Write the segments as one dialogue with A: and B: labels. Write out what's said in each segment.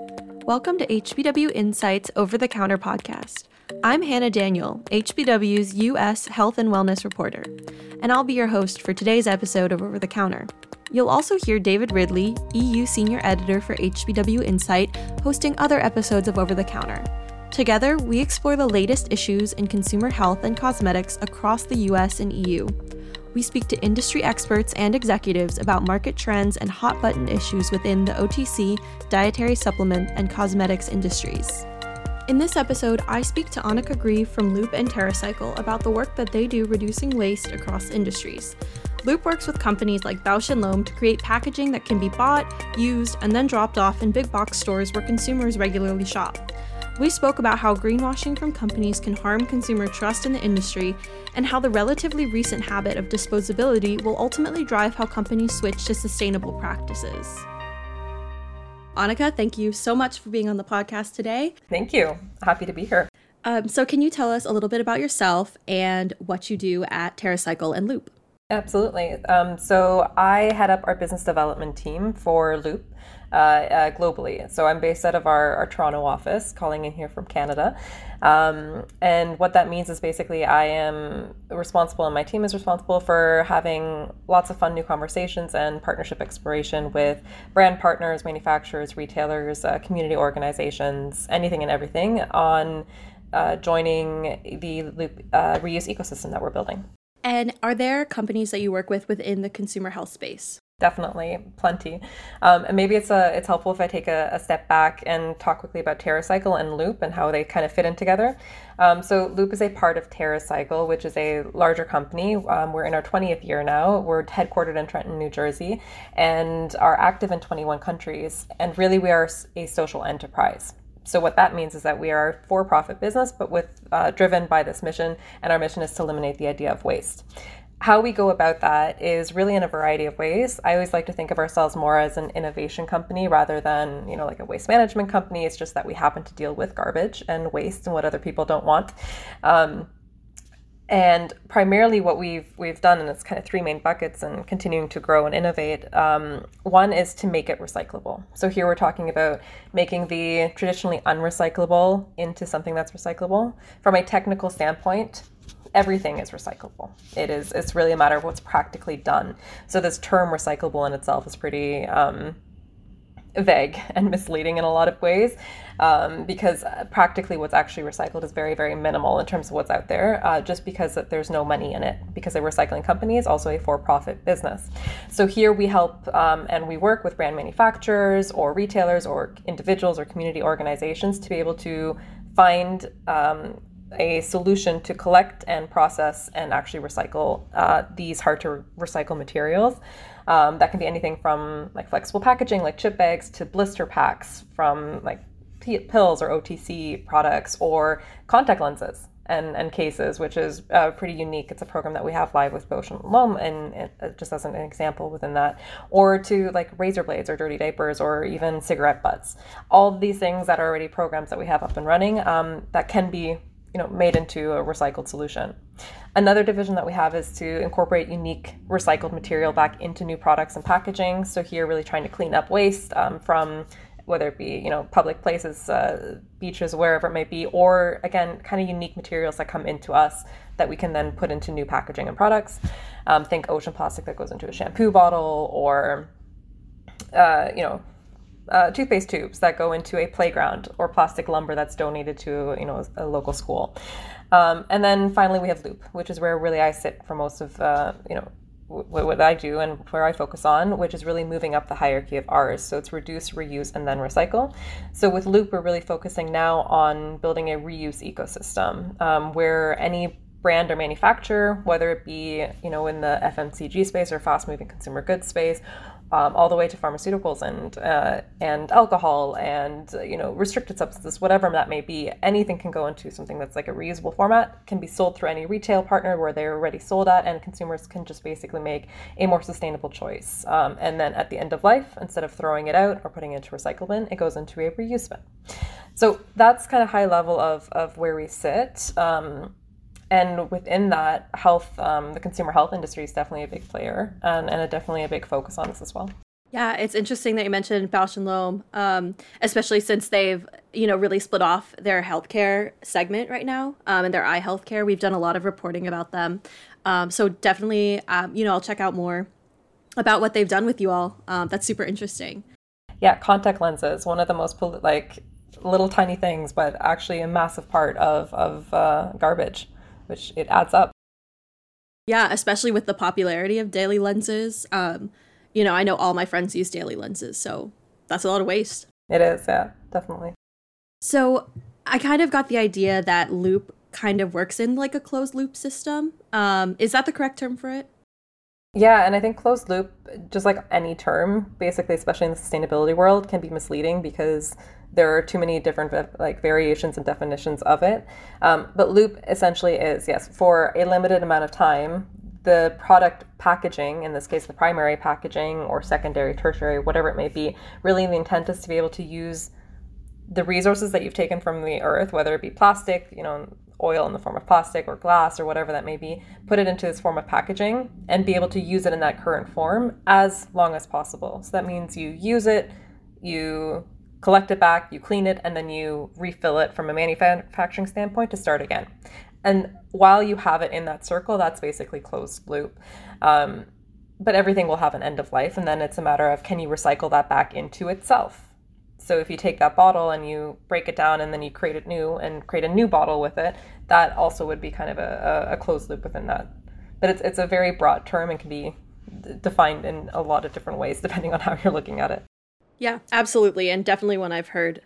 A: Welcome to HBW Insights Over the Counter podcast. I'm Hannah Daniel, HBW's U.S. Health and Wellness reporter, and I'll be your host for today's episode of Over the Counter. You'll also hear David Ridley, EU Senior Editor for HBW Insight, hosting other episodes of Over the Counter. Together, we explore the latest issues in consumer health and cosmetics across the US and EU we speak to industry experts and executives about market trends and hot button issues within the OTC, dietary supplement, and cosmetics industries. In this episode, I speak to Annika Grieve from Loop and TerraCycle about the work that they do reducing waste across industries. Loop works with companies like Bausch & Lomb to create packaging that can be bought, used, and then dropped off in big box stores where consumers regularly shop. We spoke about how greenwashing from companies can harm consumer trust in the industry and how the relatively recent habit of disposability will ultimately drive how companies switch to sustainable practices. Annika, thank you so much for being on the podcast today.
B: Thank you. Happy to be here.
A: Um, so, can you tell us a little bit about yourself and what you do at TerraCycle and Loop?
B: Absolutely. Um, so, I head up our business development team for Loop uh, uh, globally. So I'm based out of our, our, Toronto office, calling in here from Canada. Um, and what that means is basically I am responsible, and my team is responsible for having lots of fun new conversations and partnership exploration with brand partners, manufacturers, retailers, uh, community organizations, anything and everything on uh, joining the Loop uh, reuse ecosystem that we're building.
A: And are there companies that you work with within the consumer health space?
B: Definitely plenty. Um, and maybe it's a it's helpful if I take a, a, step back and talk quickly about TerraCycle and Loop and how they kind of fit in together. Um, so Loop is a part of TerraCycle, which is a larger company. Um, we're in our 20th year now. We're headquartered in Trenton, New Jersey, and are active in 21 countries. And really, we are a social enterprise. So what that means is that we are a for-profit business, but with uh, driven by this mission, and our mission is to eliminate the idea of waste how we go about that is really in a variety of ways. I always like to think of ourselves more as an innovation company rather than, you know, like a waste management company. It's just that we happen to deal with garbage and waste and what other people don't want. Um, and primarily, what we've we've done, and it's kind of three main buckets, and continuing to grow and innovate. Um, one is to make it recyclable. So here we're talking about making the traditionally unrecyclable into something that's recyclable. From a technical standpoint, everything is recyclable. It is. It's really a matter of what's practically done. So this term recyclable in itself is pretty um, vague and misleading in a lot of ways, um, because practically what's actually recycled is very, very minimal in terms of what's out there. Uh, just because there's no money in it, because a recycling company is also a for-profit business. So here we help um, and we work with brand manufacturers or retailers or individuals or community organizations to be able to find um, a solution to collect and process and actually recycle uh, these hard to recycle materials. Um, that can be anything from like flexible packaging, like chip bags, to blister packs from like p- pills or OTC products or contact lenses. And, and cases, which is uh, pretty unique. It's a program that we have live with Bausch and Lomb, and, uh, just as an example within that, or to like razor blades or dirty diapers or even cigarette butts. All of these things that are already programs that we have up and running um, that can be you know made into a recycled solution. Another division that we have is to incorporate unique recycled material back into new products and packaging. So here, really trying to clean up waste um, from whether it be you know public places, uh, beaches, wherever it may be, or again, kind of unique materials that come into us that we can then put into new packaging and products. Um, think ocean plastic that goes into a shampoo bottle, or uh, you know uh, toothpaste tubes that go into a playground or plastic lumber that's donated to you know a local school. Um, and then finally we have Loop, which is where really I sit for most of uh, you know w- what I do and where I focus on, which is really moving up the hierarchy of ours. So it's reduce, reuse, and then recycle. So with Loop, we're really focusing now on building a reuse ecosystem um, where any brand or manufacturer, whether it be you know in the FMCG space or fast moving consumer goods space, um, all the way to pharmaceuticals and uh, and alcohol and uh, you know restricted substances, whatever that may be. Anything can go into something that's like a reusable format, can be sold through any retail partner where they're already sold at, and consumers can just basically make a more sustainable choice. Um, and then at the end of life, instead of throwing it out or putting it into a recycle bin, it goes into a reuse bin. So that's kind of high level of of where we sit. Um, and within that, health, um, the consumer health industry is definitely a big player and, and a, definitely a big focus on this as well.
A: Yeah, it's interesting that you mentioned Bausch and Lomb, um, especially since they've you know really split off their healthcare segment right now um, and their eye healthcare. We've done a lot of reporting about them, um, so definitely um, you know I'll check out more about what they've done with you all. Um, that's super interesting.
B: Yeah, contact lenses, one of the most like little tiny things, but actually a massive part of of uh, garbage, which it adds up.
A: Yeah, especially with the popularity of daily lenses. Um, you know, I know all my friends use daily lenses, so that's a lot of waste.
B: It is, yeah, definitely.
A: So I kind of got the idea that loop kind of works in like a closed loop system. Um, is that the correct term for it?
B: Yeah, and I think closed loop, just like any term, basically, especially in the sustainability world, can be misleading because there are too many different like variations and definitions of it. Um, but loop essentially is yes, for a limited amount of time, the product packaging, in this case, the primary packaging or secondary, tertiary, whatever it may be, really the intent is to be able to use the resources that you've taken from the earth, whether it be plastic, you know, oil in the form of plastic or glass or whatever that may be, put it into this form of packaging and be able to use it in that current form as long as possible. So that means you use it, you collect it back, you clean it, and then you refill it from a manufacturing standpoint to start again. And while you have it in that circle, that's basically closed loop. Um, but everything will have an end of life, and then it's a matter of can you recycle that back into itself? So if you take that bottle and you break it down and then you create it new and create a new bottle with it, that also would be kind of a, a closed loop within that. But it's, it's a very broad term and can be defined in a lot of different ways depending on how you're looking at it.
A: Yeah, absolutely. And definitely one I've heard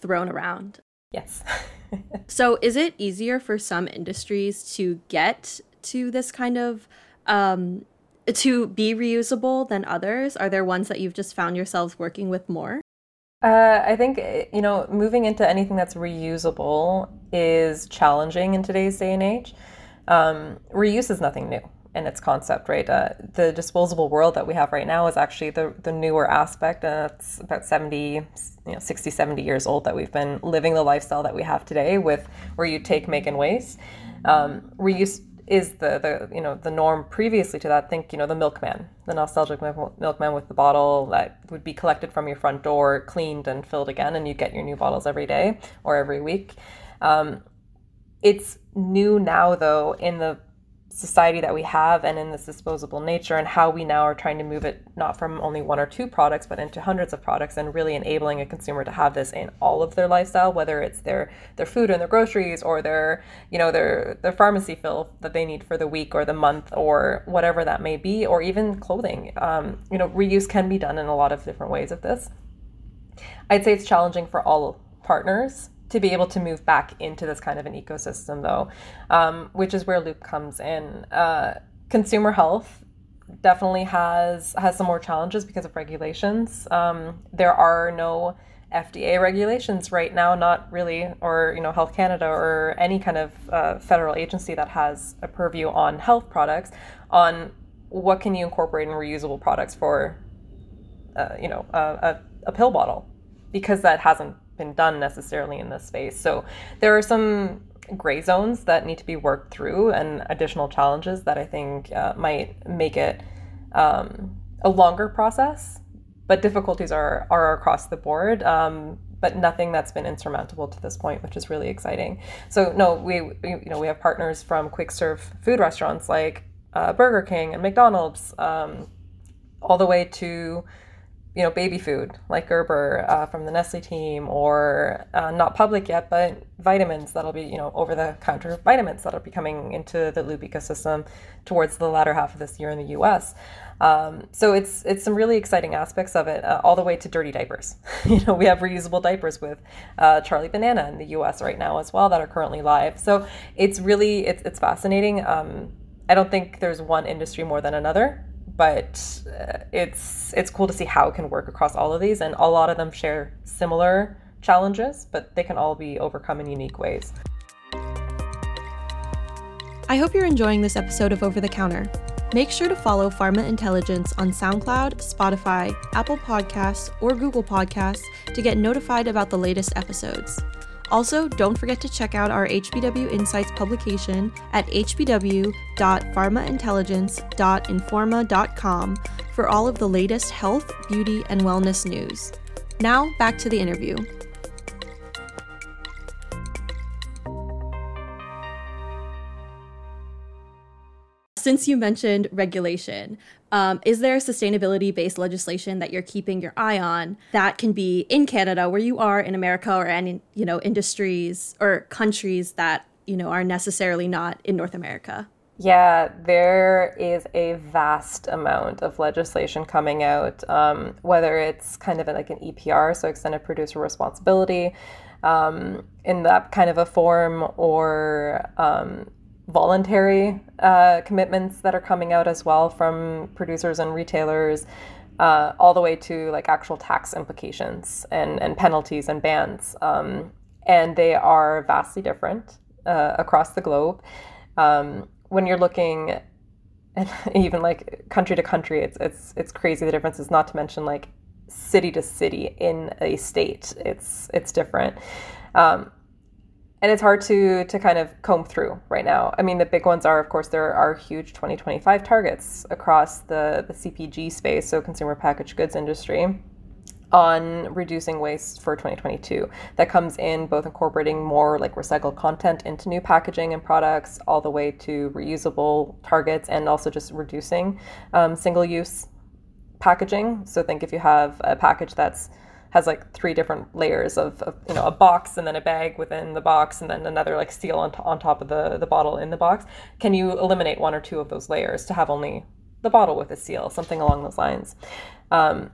A: thrown around.
B: Yes.
A: so, is it easier for some industries to get to this kind of um, to be reusable than others? Are there ones that you've just found yourselves working with more?
B: Uh, I think you know moving into anything that's reusable is challenging in today's day and age. Um, reuse is nothing new in its concept, right? Uh, the disposable world that we have right now is actually the, the newer aspect. And it's about 70, you know, 60, 70 years old that we've been living the lifestyle that we have today with where you take, make, and waste. Um, reuse is the, the, you know, the norm previously to that. Think, you know, the milkman, the nostalgic milkman with the bottle that would be collected from your front door, cleaned and filled again, and you get your new bottles every day or every week. Um, it's new now, though, in the society that we have and in this disposable nature and how we now are trying to move it not from only one or two products but into hundreds of products and really enabling a consumer to have this in all of their lifestyle whether it's their their food and their groceries or their you know their their pharmacy fill that they need for the week or the month or whatever that may be or even clothing. Um, you know reuse can be done in a lot of different ways of this. I'd say it's challenging for all partners to be able to move back into this kind of an ecosystem, though, um, which is where Loop comes in. Uh, consumer health definitely has has some more challenges because of regulations. Um, there are no FDA regulations right now, not really, or you know, Health Canada or any kind of uh, federal agency that has a purview on health products on what can you incorporate in reusable products for, uh, you know, a, a pill bottle, because that hasn't been done necessarily in this space. So there are some gray zones that need to be worked through and additional challenges that I think uh, might make it um, a longer process. But difficulties are are across the board. Um, but nothing that's been insurmountable to this point, which is really exciting. So no, we, you know we have partners from quick serve food restaurants like uh, Burger King and McDonald's, um, all the way to you know, baby food like Gerber uh, from the Nestle team, or uh, not public yet, but vitamins that'll be, you know, over the counter vitamins that'll be coming into the Loop ecosystem towards the latter half of this year in the US. Um, so it's it's some really exciting aspects of it, uh, all the way to dirty diapers. you know, we have reusable diapers with uh, Charlie Banana in the US right now as well that are currently live. So it's really it's it's fascinating. Um, I don't think there's one industry more than another but uh, it's it's cool to see how it can work across all of these and a lot of them share similar challenges but they can all be overcome in unique ways.
A: I hope you're enjoying this episode of over the counter. Make sure to follow pharma intelligence on soundcloud spotify apple podcasts or google podcasts to get notified about the latest episodes Also, don't forget to check out our HBW Insights publication at hbw.pharmaintelligence.informa.com for all of the latest health, beauty, and wellness news. Now, back to the interview. Since you mentioned regulation, um, is there sustainability based legislation that you're keeping your eye on that can be in Canada, where you are in America, or any you know industries or countries that you know are necessarily not in North America?
B: Yeah, there is a vast amount of legislation coming out, um, whether it's kind of like an EPR, so extended producer responsibility, um, in that kind of a form, or um, voluntary uh, commitments that are coming out as well from producers and retailers, uh, all the way to like actual tax implications and, and penalties and bans. Um, and they are vastly different uh, across the globe. Um, when you're looking and even like country to country, it's it's it's crazy the differences. Not to mention like city to city in a state, it's it's different. Um, and it's hard to to kind of comb through right now. I mean, the big ones are, of course, there are huge 2025 targets across the the CPG space, so consumer packaged goods industry, on reducing waste for 2022. That comes in both incorporating more like recycled content into new packaging and products, all the way to reusable targets, and also just reducing um, single use packaging. So think if you have a package that's has like three different layers of, of, you know a box and then a bag within the box and then another like seal on, t- on top of the, the bottle in the box. Can you eliminate one or two of those layers to have only the bottle with a seal? Something along those lines. Um,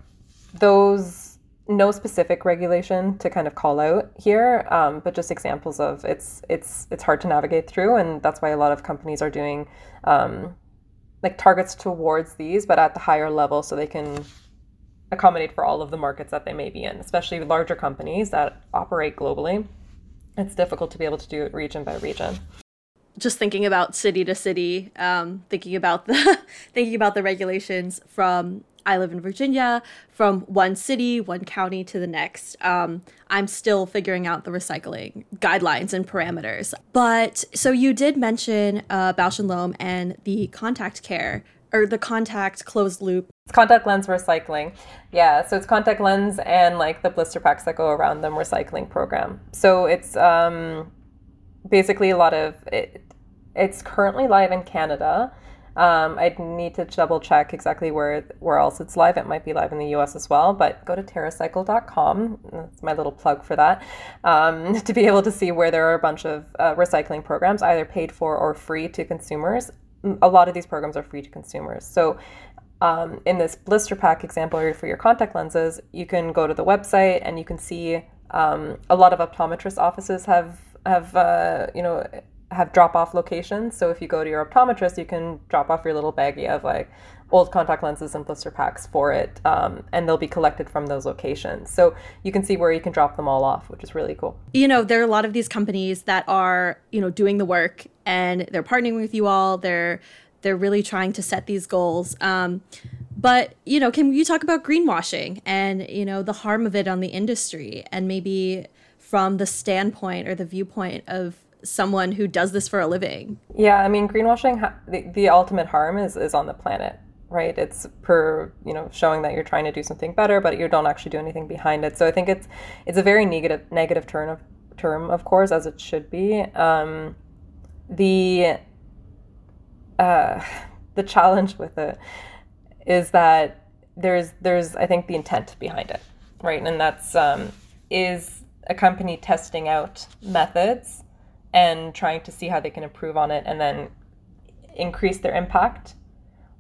B: those no specific regulation to kind of call out here um, but just examples of it's it's it's hard to navigate through and that's why a lot of companies are doing um, like targets towards these but at the higher level so they can accommodate for all of the markets that they may be in, especially larger companies that operate globally. It's difficult to be able to do it region by region.
A: Just thinking about city to city, um, thinking about the thinking about the regulations from I live in Virginia, from one city, one county to the next. Um, I'm still figuring out the recycling guidelines and parameters. But so you did mention uh, Bausch and Lomb and the contact care or the contact closed loop.
B: It's contact lens recycling. Yeah, so it's contact lens and like the blister packs that go around them recycling program. So it's um, basically a lot of it. It's currently live in Canada. Um, I'd need to double check exactly where where else it's live. It might be live in the U.S. as well. But go to TerraCycle.com. That's my little plug for that. Um, to be able to see where there are a bunch of uh, recycling programs, either paid for or free to consumers a lot of these programs are free to consumers. So um, in this blister pack example for your contact lenses, you can go to the website and you can see um, a lot of optometrist offices have have uh, you know have drop off locations. So if you go to your optometrist, you can drop off your little baggie of like old contact lenses and blister packs for it, um, and they'll be collected from those locations. So you can see where you can drop them all off, which is really cool.
A: You know, there are a lot of these companies that are you know doing the work and they're partnering with you all. They're they're really trying to set these goals. Um, but you know, can you talk about greenwashing and you know the harm of it on the industry, and maybe from the standpoint or the viewpoint of someone who does this for a living?
B: Yeah, I mean, greenwashing, the, the ultimate harm is, is on the planet right it's per you know showing that you're trying to do something better but you don't actually do anything behind it so i think it's it's a very negative negative term of term of course as it should be um, the the challenge with it is that there's there's I think the intent behind it, right? And that's um, is a company testing out methods and trying to see how they can improve on it and then increase their impact,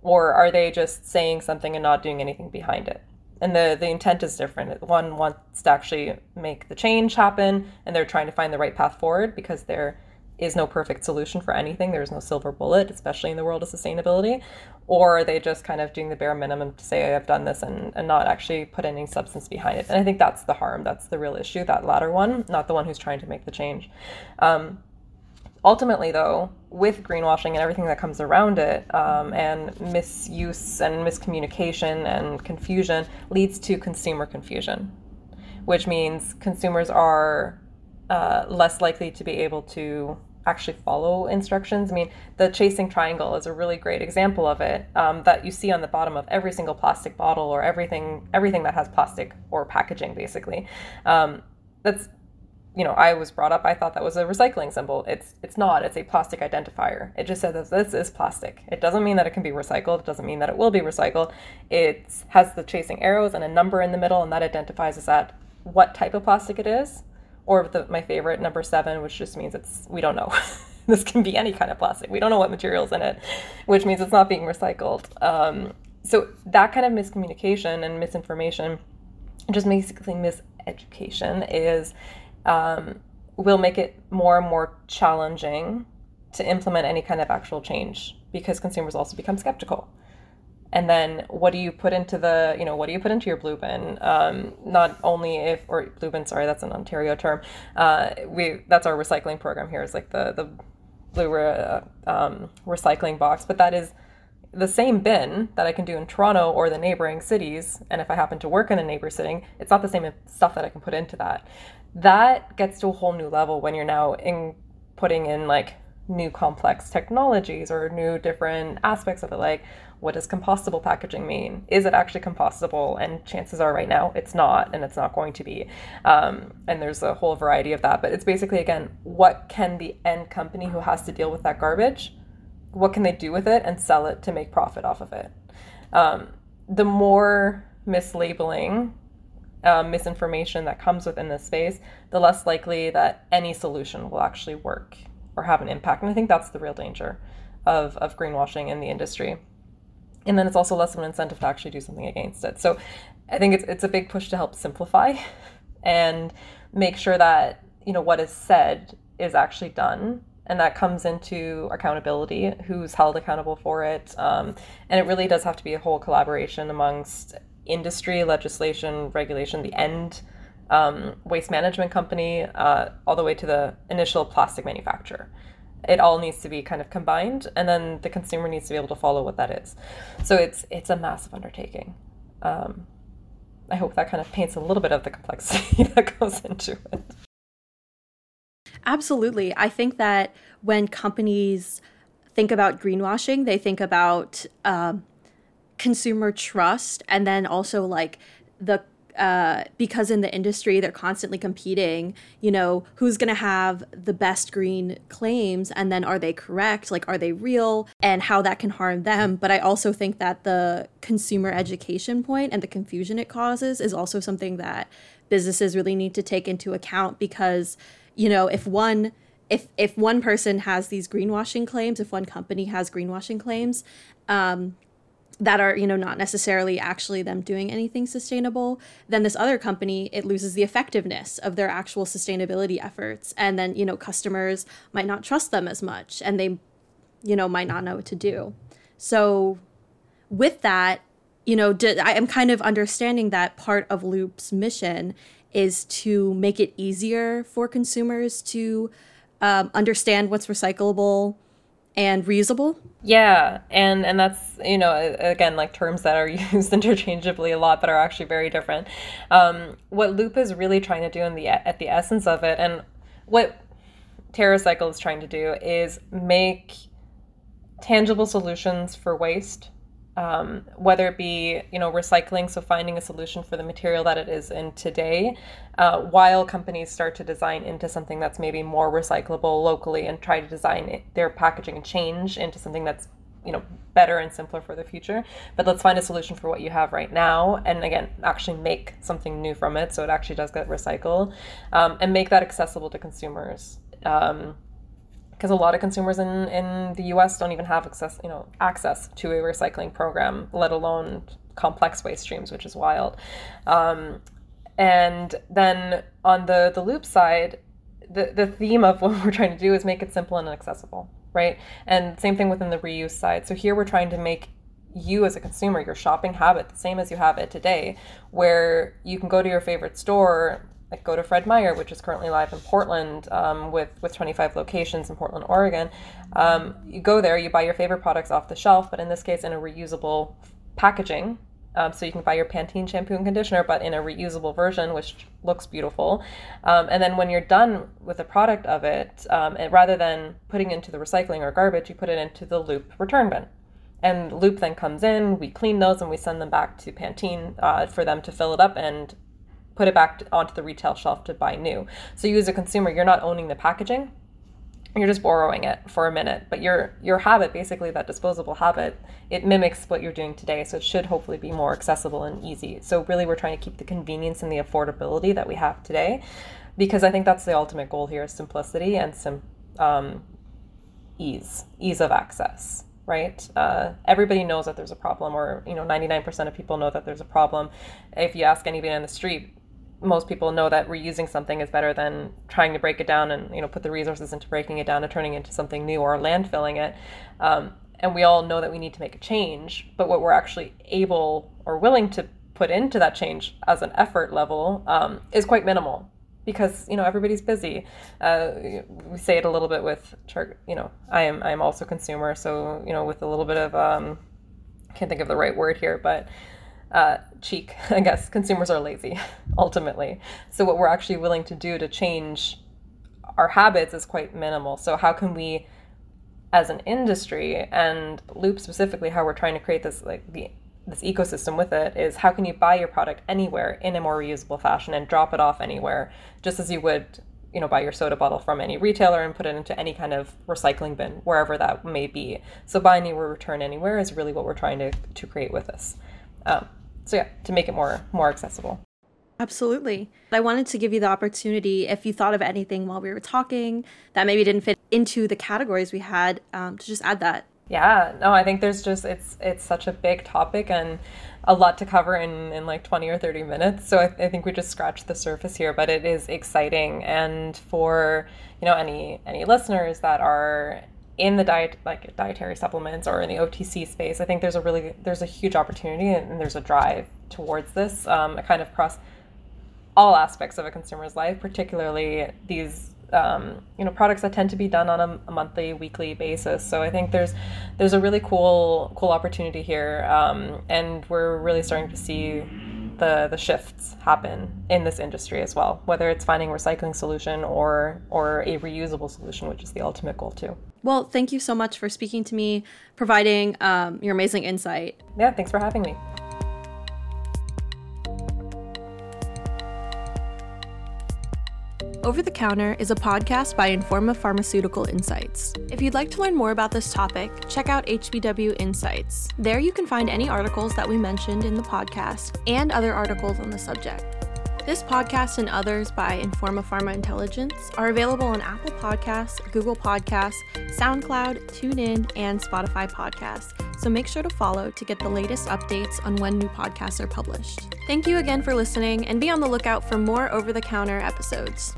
B: or are they just saying something and not doing anything behind it? And the the intent is different. One wants to actually make the change happen, and they're trying to find the right path forward because they're is no perfect solution for anything. There's no silver bullet, especially in the world of sustainability. Or are they just kind of doing the bare minimum to say, I've done this and, and not actually put any substance behind it? And I think that's the harm. That's the real issue, that latter one, not the one who's trying to make the change. Um, ultimately, though, with greenwashing and everything that comes around it, um, and misuse and miscommunication and confusion leads to consumer confusion, which means consumers are uh, less likely to be able to actually follow instructions. I mean, the chasing triangle is a really great example of it um, that you see on the bottom of every single plastic bottle or everything everything that has plastic or packaging, basically. Um, that's you know, I was brought up. I thought that was a recycling symbol. It's it's not. It's a plastic identifier. It just says that this is plastic. It doesn't mean that it can be recycled. It doesn't mean that it will be recycled. It has the chasing arrows and a number in the middle, and that identifies as that what type of plastic it is or the, my favorite number seven, which just means it's we don't know. this can be any kind of plastic. We don't know what materials in it, which means it's not being recycled. Um, so that kind of miscommunication and misinformation, just basically miseducation, is um, will make it more and more challenging to implement any kind of actual change because consumers also become skeptical and then what do you put into the you know what do you put into your blue bin? Um, not only if or blue bin sorry that's an ontario term. Uh, we that's our recycling program here is like the the blue re, um, recycling box. But that is the same bin that i can do in toronto or the neighboring cities. And if i happen to work in a neighbor sitting it's not the same stuff that i can put into that. That gets to a whole new level when you're now in putting in like new complex technologies or new different aspects of it like what does compostable packaging mean? Is it actually compostable? And chances are right now it's not, and it's not going to be. Um, and there's a whole variety of that. But it's basically, again, what can the end company who has to deal with that garbage, what can they do with it and sell it to make profit off of it? Um, the more mislabeling, uh, misinformation that comes within this space, the less likely that any solution will actually work or have an impact. And I think that's the real danger of, of greenwashing in the industry and then it's also less of an incentive to actually do something against it. So I think it's it's a big push to help simplify and make sure that you know what is said is actually done and that comes into accountability who's held accountable for it um, and it really does have to be a whole collaboration amongst industry legislation regulation the end um, waste management company uh, all the way to the initial plastic manufacturer. It all needs to be kind of combined and then the consumer needs to be able to follow what that is. So it's it's a massive undertaking. Um, i hope that kind of paints a little bit of the complexity that goes into it.
A: Absolutely. I think that when companies think about greenwashing they think about um, consumer trust and then also like the uh, because in the industry they're constantly competing, you know, who's going to have the best green claims and then are they correct? Like, are they real? And how that can harm them. But I also think that the consumer education point and the confusion it causes is also something that businesses really need to take into account because, you know, if one if if one person has these greenwashing claims, if one company has greenwashing claims, um, that are you know not necessarily actually them doing anything sustainable then this other company it loses the effectiveness of their actual sustainability efforts. And then you know customers might not trust them as much and they you know might not know what to do. So with that you know i am kind of understanding that part of loop's mission is to make it easier for consumers to um, understand what's recyclable and reusable.
B: Yeah, and and that's you know again like terms that are used interchangeably a lot, but are actually very different. Um, what Loop is really trying to do in the at the essence of it, and what TerraCycle is trying to do is make tangible solutions for waste um, whether it be you know recycling, so finding a solution for the material that it is in today, uh, while companies start to design into something that's maybe more recyclable locally and try to design it, their packaging and change into something that's you know better and simpler for the future. But let's find a solution for what you have right now, and again, actually make something new from it, so it actually does get recycled, um, and make that accessible to consumers. Um, because a lot of consumers in, in the US don't even have access, you know, access to a recycling program, let alone complex waste streams, which is wild. Um, and then on the, the loop side, the, the theme of what we're trying to do is make it simple and accessible, right? And same thing within the reuse side. So here we're trying to make you as a consumer, your shopping habit, the same as you have it today, where you can go to your favorite store, like go to Fred Meyer, which is currently live in Portland um, with with 25 locations in Portland, Oregon. Um, you go there, you buy your favorite products off the shelf, but in this case, in a reusable packaging, Um, so you can buy your Pantene shampoo and conditioner, but in a reusable version, which looks beautiful. Um, and then when you're done with the product of it, um, and rather than putting into the recycling or garbage, you put it into the Loop return bin. And Loop then comes in, we clean those, and we send them back to Pantene uh, for them to fill it up and put it back onto the retail shelf to buy new. So you as a consumer, you're not owning the packaging, you're just borrowing it for a minute but your your habit basically that disposable habit it mimics what you're doing today. So it should hopefully be more accessible and easy. So really we're trying to keep the convenience and the affordability that we have today because i think that's the ultimate goal here is simplicity and sim, um, ease ease of access right? Uh, everybody knows that there's a problem or you know 99% of people know that there's a problem. If you ask anybody on the street most people know that reusing something is better than trying to break it down and you know put the resources into breaking it down and turning it into something new or landfilling it. Um, and we all know that we need to make a change, but what we're actually able or willing to put into that change as an effort level um, is quite minimal because you know everybody's busy. Uh, we say it a little bit with you know I am I am also consumer, so you know with a little bit of um, can't think of the right word here, but uh, cheek, I guess. Consumers are lazy, ultimately. So, what we're actually willing to do to change our habits is quite minimal. So, how can we, as an industry, and Loop specifically, how we're trying to create this like the this ecosystem with it is how can you buy your product anywhere in a more reusable fashion and drop it off anywhere, just as you would you know buy your soda bottle from any retailer and put it into any kind of recycling bin wherever that may be so buy anywhere return anywhere is really what we're trying to, to create with this um, so yeah, to make it more more accessible.
A: Absolutely. I wanted to give you the opportunity, if you thought of anything while we were talking that maybe didn't fit into the categories we had, um, to just add that.
B: Yeah, no, I think there's just it's it's such a big topic and a lot to cover in in like 20 or 30 minutes. So I, I think we just scratched the surface here, but it is exciting. And for you know any any listeners that are in the diet like dietary supplements or in the OTC space, I think there's a really there's a huge opportunity and there's a drive towards this um, kind of across all aspects of a consumer's life, particularly these um, you know products that tend to be done on a, a, monthly, weekly basis. So I think there's there's a really cool cool opportunity here, um, and we're really starting to see the the shifts happen in this industry as well. Whether it's finding a recycling solution or or a reusable solution, which is the ultimate goal too.
A: Well, thank you so much for speaking to me, providing um, your amazing insight.
B: Yeah, thanks for having me.
A: Over the Counter is a podcast by Informa Pharmaceutical Insights. If you'd like to learn more about this topic, check out HBW Insights. There you can find any articles that we mentioned in the podcast and other articles on the subject. This podcast and others by Informa Pharma Intelligence are available on Apple Podcasts, Google Podcasts, SoundCloud, TuneIn, and Spotify Podcasts. So make sure to follow to get the latest updates on when new podcasts are published. Thank you again for listening and be on the lookout for more over the counter episodes.